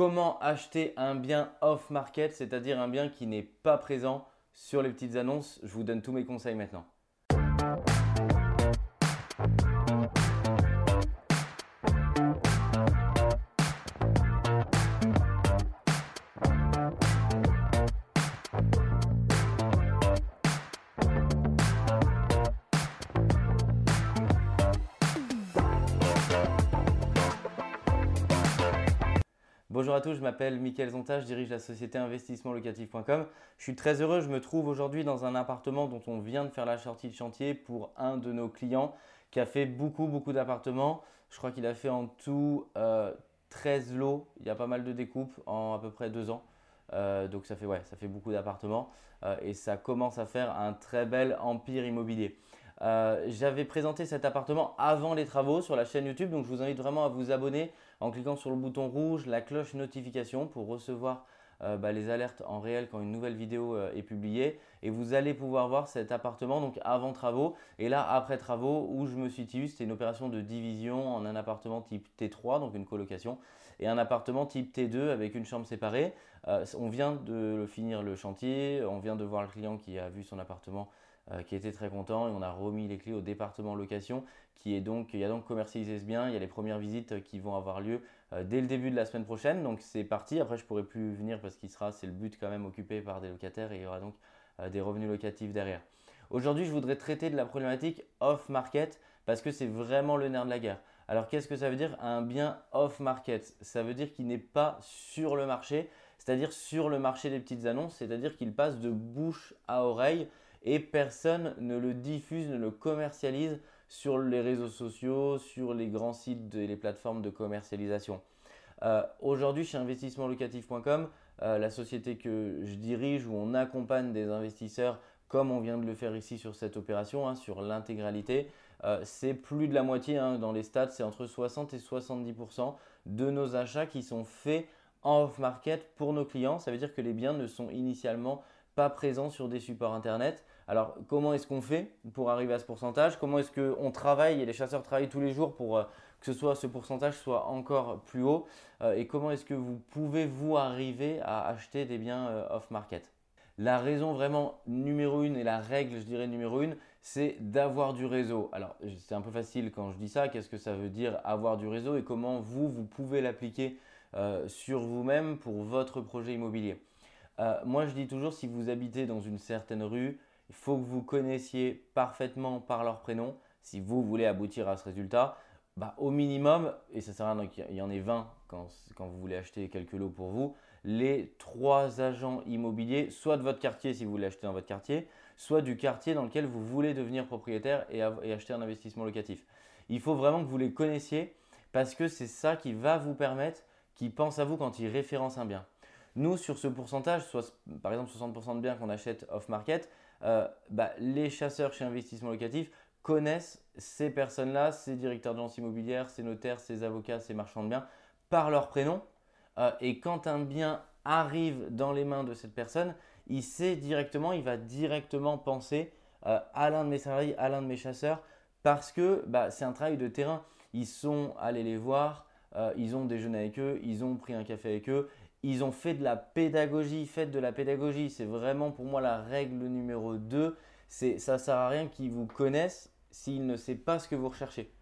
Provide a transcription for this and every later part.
Comment acheter un bien off-market, c'est-à-dire un bien qui n'est pas présent sur les petites annonces Je vous donne tous mes conseils maintenant. Bonjour à tous, je m'appelle Mickaël Zonta, je dirige la société investissementlocatif.com. Je suis très heureux, je me trouve aujourd'hui dans un appartement dont on vient de faire la sortie de chantier pour un de nos clients qui a fait beaucoup beaucoup d'appartements. Je crois qu'il a fait en tout 13 euh, lots, il y a pas mal de découpes en à peu près deux ans. Euh, donc ça fait, ouais, ça fait beaucoup d'appartements euh, et ça commence à faire un très bel empire immobilier. Euh, j'avais présenté cet appartement avant les travaux sur la chaîne YouTube, donc je vous invite vraiment à vous abonner en cliquant sur le bouton rouge, la cloche notification pour recevoir euh, bah, les alertes en réel quand une nouvelle vidéo euh, est publiée. Et vous allez pouvoir voir cet appartement donc avant travaux et là après travaux où je me suis situe. C'était une opération de division en un appartement type T3, donc une colocation, et un appartement type T2 avec une chambre séparée. on vient de finir le chantier, on vient de voir le client qui a vu son appartement qui était très content et on a remis les clés au département location qui est donc, il y a donc commercialisé ce bien, il y a les premières visites qui vont avoir lieu euh, dès le début de la semaine prochaine, donc c'est parti, après je pourrai plus venir parce qu'il sera, c'est le but quand même occupé par des locataires et il y aura donc euh, des revenus locatifs derrière. Aujourd'hui, je voudrais traiter de la problématique off-market parce que c'est vraiment le nerf de la guerre. Alors, qu'est-ce que ça veut dire un bien off-market Ça veut dire qu'il n'est pas sur le marché, c'est-à-dire sur le marché des petites annonces, c'est-à-dire qu'il passe de bouche à oreille et personne ne le diffuse, ne le commercialise sur les réseaux sociaux, sur les grands sites et les plateformes de commercialisation. Euh, aujourd'hui, chez investissementlocatif.com, euh, la société que je dirige où on accompagne des investisseurs comme on vient de le faire ici sur cette opération, hein, sur l'intégralité, euh, c'est plus de la moitié hein, dans les stats, c'est entre 60 et 70% de nos achats qui sont faits en off-market pour nos clients. Ça veut dire que les biens ne sont initialement pas présents sur des supports internet. Alors comment est-ce qu'on fait pour arriver à ce pourcentage? Comment est-ce qu'on travaille et les chasseurs travaillent tous les jours pour euh, que ce pourcentage soit encore plus haut? Euh, Et comment est-ce que vous pouvez vous arriver à acheter des biens euh, off-market la raison vraiment numéro une et la règle, je dirais numéro une, c'est d'avoir du réseau. Alors, c'est un peu facile quand je dis ça. Qu'est-ce que ça veut dire avoir du réseau et comment vous, vous pouvez l'appliquer sur vous-même pour votre projet immobilier? Euh, moi, je dis toujours, si vous habitez dans une certaine rue, il faut que vous connaissiez parfaitement par leur prénom. Si vous voulez aboutir à ce résultat, bah, au minimum, et ça sert à rien qu'il y en ait 20 quand, quand, vous voulez acheter quelques lots pour vous, les trois agents immobiliers, soit de votre quartier si vous voulez acheter dans votre quartier, soit du quartier dans lequel vous voulez devenir propriétaire et, et acheter un investissement locatif. Il faut vraiment que vous les connaissiez parce que c'est ça qui va vous permettre qu'ils pensent à vous quand ils référencent un bien. Nous, sur ce pourcentage, soit, par exemple 60% de biens qu'on achète off-market, euh, bah, les chasseurs chez Investissement Locatif connaissent ces personnes-là, ces directeurs d'agences immobilières, ces notaires, ces avocats, ces marchands de biens par leur prénom. Euh, et quand un bien arrive dans les mains de cette personne, il sait directement, il va directement penser euh, à l'un de mes salariés, à l'un de mes chasseurs, parce que bah, c'est un travail de terrain. Ils sont allés les voir, ils ont déjeuné avec eux, ils ont pris un café avec eux, ils ont fait de la pédagogie, faites de la pédagogie. C'est vraiment pour moi la règle numéro 2. C'est, ça sert à rien qu'ils vous connaissent s'ils ne savent pas ce que vous recherchez.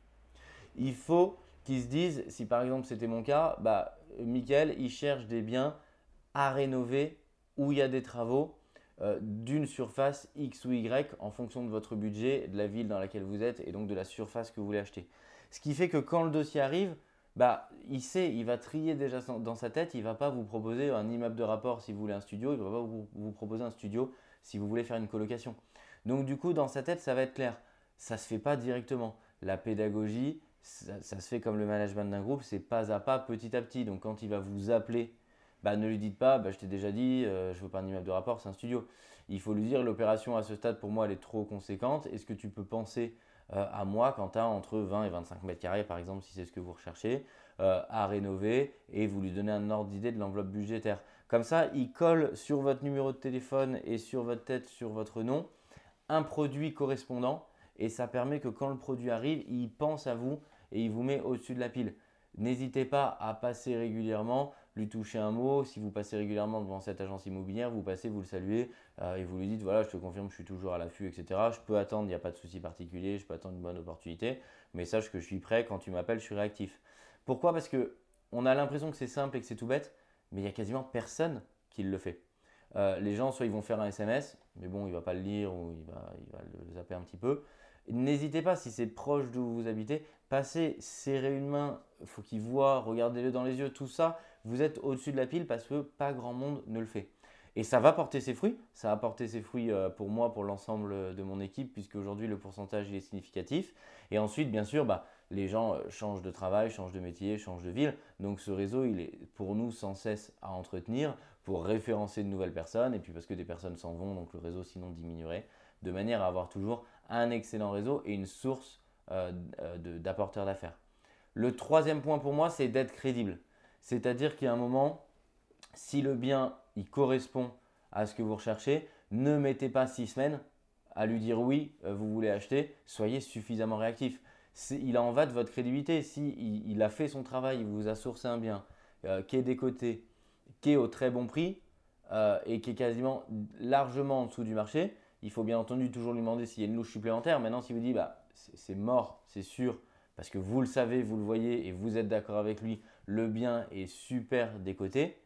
Il faut qu'ils se disent, si par exemple c'était mon cas, bah, Michael, il cherche des biens à rénover où il y a des travaux euh, d'une surface X ou Y en fonction de votre budget, de la ville dans laquelle vous êtes et donc de la surface que vous voulez acheter. Ce qui fait que quand le dossier arrive, bah, il sait, il va trier déjà dans sa tête, il va pas vous proposer un immeuble de rapport si vous voulez un studio, il va pas vous, proposer un studio si vous voulez faire une colocation. Donc du coup, dans sa tête, ça va être clair. Ça ne se fait pas directement. La pédagogie, ça, se fait comme le management d'un groupe, c'est pas à pas, petit à petit. Donc quand il va vous appeler, bah, ne lui dites pas, bah, je t'ai déjà dit, euh, je veux pas un immeuble de rapport, c'est un studio. Il faut lui dire, l'opération à ce stade, pour moi, elle est trop conséquente. Est-ce que tu peux penser à moi as entre 20 et 25 mètres carrés, par exemple, si c'est ce que vous recherchez, euh, à rénover et vous lui donnez un ordre d'idée de l'enveloppe budgétaire. Comme ça, il colle sur votre numéro de téléphone et sur votre tête, sur votre nom, un produit correspondant et ça permet que quand le produit arrive, il pense à vous et il vous met au-dessus de la pile. N'hésitez pas à passer régulièrement lui toucher un mot. Si vous passez régulièrement devant cette agence immobilière, vous passez, vous le saluez euh, et vous lui dites voilà, je te confirme, je suis toujours à l'affût, etc. Je peux attendre, il n'y a pas de souci particulier, je peux attendre une bonne opportunité, mais sache que je suis prêt. Quand tu m'appelles, je suis réactif. Pourquoi? Parce que on a l'impression que c'est simple et que c'est tout bête, mais il y a quasiment personne qui le fait. Euh, les gens, soit ils vont faire un SMS, mais bon, il va pas le lire ou il va le zapper un petit peu. N'hésitez pas, si c'est proche d'où vous habitez, passez, serrez une main, faut qu'il voit, regardez-le dans les yeux, tout ça, vous êtes au-dessus de la pile parce que pas grand monde ne le fait. Et ça va porter ses fruits, ça va porter ses fruits euh, pour moi, pour l'ensemble de mon équipe, puisque aujourd'hui le pourcentage est significatif. Et ensuite, bien sûr, bah, les gens euh, changent de travail, changent de métier, changent de ville. Donc ce réseau, il est pour nous sans cesse à entretenir pour référencer de nouvelles personnes, et puis parce que des personnes s'en vont, donc le réseau sinon diminuerait, de manière à avoir toujours un excellent réseau et une source euh, euh, d'apporteurs d'affaires. Le troisième point pour moi, c'est d'être crédible. C'est-à-dire a un moment, si le bien il correspond à ce que vous recherchez, ne mettez pas six semaines à lui dire oui, euh, vous voulez acheter, soyez suffisamment réactif. Il en va de votre crédibilité. Si il, a fait son travail, il vous a sourcé un bien qui est décoté, qui est au très bon prix et qui est quasiment largement en dessous du marché, il faut bien entendu toujours lui demander s'il y a une louche supplémentaire. Maintenant, s'il vous dit bah, c'est mort, c'est sûr, parce que vous le savez, vous le voyez et vous êtes d'accord avec lui, le bien est super décoté,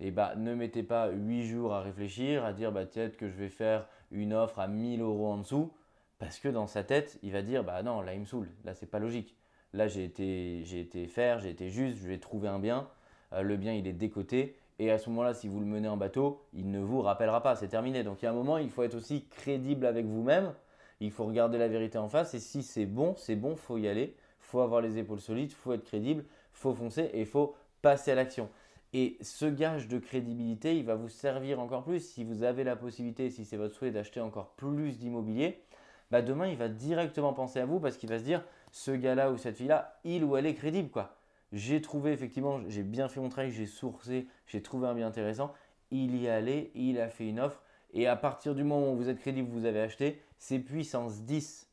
et bah, ne mettez pas 8 jours à réfléchir, à dire bah, peut-être que je vais faire une offre à 1000 euros en dessous, parce que dans sa tête, il va dire bah non, là il me saoule, là c'est pas logique. Là j'ai été, j'ai été faire, j'ai été juste, je vais trouver un bien, euh, le bien il est décoté, et à ce moment-là, si vous le menez en bateau, il ne vous rappellera pas. C'est terminé. Donc il y a un moment, il faut être aussi crédible avec vous-même. Il faut regarder la vérité en face. Et si c'est bon, c'est bon, faut y aller. faut avoir les épaules solides, faut être crédible, faut foncer et faut passer à l'action. Et ce gage de crédibilité, il va vous servir encore plus si vous avez la possibilité, si c'est votre souhait d'acheter encore plus d'immobilier. Bah demain, il va directement penser à vous parce qu'il va se dire ce gars-là ou cette fille-là, il ou elle est crédible quoi. J'ai trouvé effectivement, j'ai bien fait mon travail, j'ai sourcé, j'ai trouvé un bien intéressant. Il y allait, il a fait une offre. Et à partir du moment où vous êtes crédible, vous avez acheté, c'est puissance 10.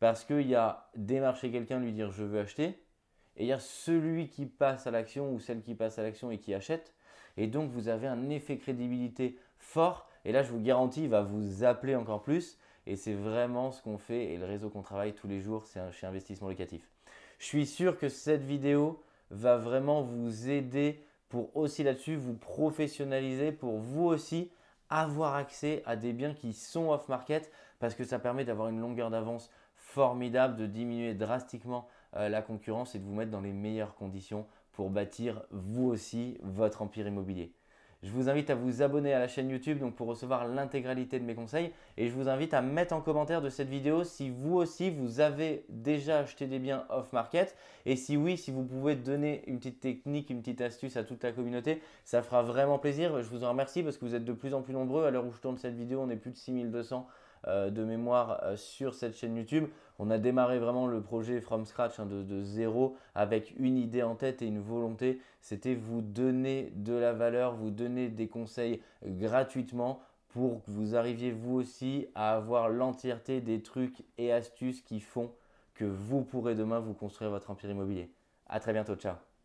Parce qu'il y a démarcher quelqu'un, lui dire je veux acheter. Et il y a celui qui passe à l'action ou celle qui passe à l'action et qui achète. Et donc vous avez un effet crédibilité fort. Et là, je vous garantis, il va vous appeler encore plus. Et c'est vraiment ce qu'on fait et le réseau qu'on travaille tous les jours, c'est chez Investissement Locatif. Je suis sûr que cette vidéo va vraiment vous aider pour aussi là-dessus vous professionnaliser, pour vous aussi avoir accès à des biens qui sont off-market parce que ça permet d'avoir une longueur d'avance formidable, de diminuer drastiquement euh, la concurrence et de vous mettre dans les meilleures conditions pour bâtir vous aussi votre empire immobilier. Je vous invite à vous abonner à la chaîne YouTube pour recevoir l'intégralité de mes conseils et je vous invite à mettre en commentaire de cette vidéo si vous aussi vous avez déjà acheté des biens off market et si oui, si vous pouvez donner une petite technique, une petite astuce à toute la communauté, ça fera vraiment plaisir. Je vous en remercie parce que vous êtes de plus en plus nombreux. À l'heure où je tourne cette vidéo, on est plus de 6200 euh, de mémoire euh, sur cette chaîne YouTube. On a démarré vraiment le projet from scratch hein, de, zéro avec une idée en tête et une volonté. C'était vous donner de la valeur, vous donner des conseils gratuitement pour que vous arriviez vous aussi à avoir l'entièreté des trucs et astuces qui font que vous pourrez demain vous construire votre empire immobilier. À très bientôt, ciao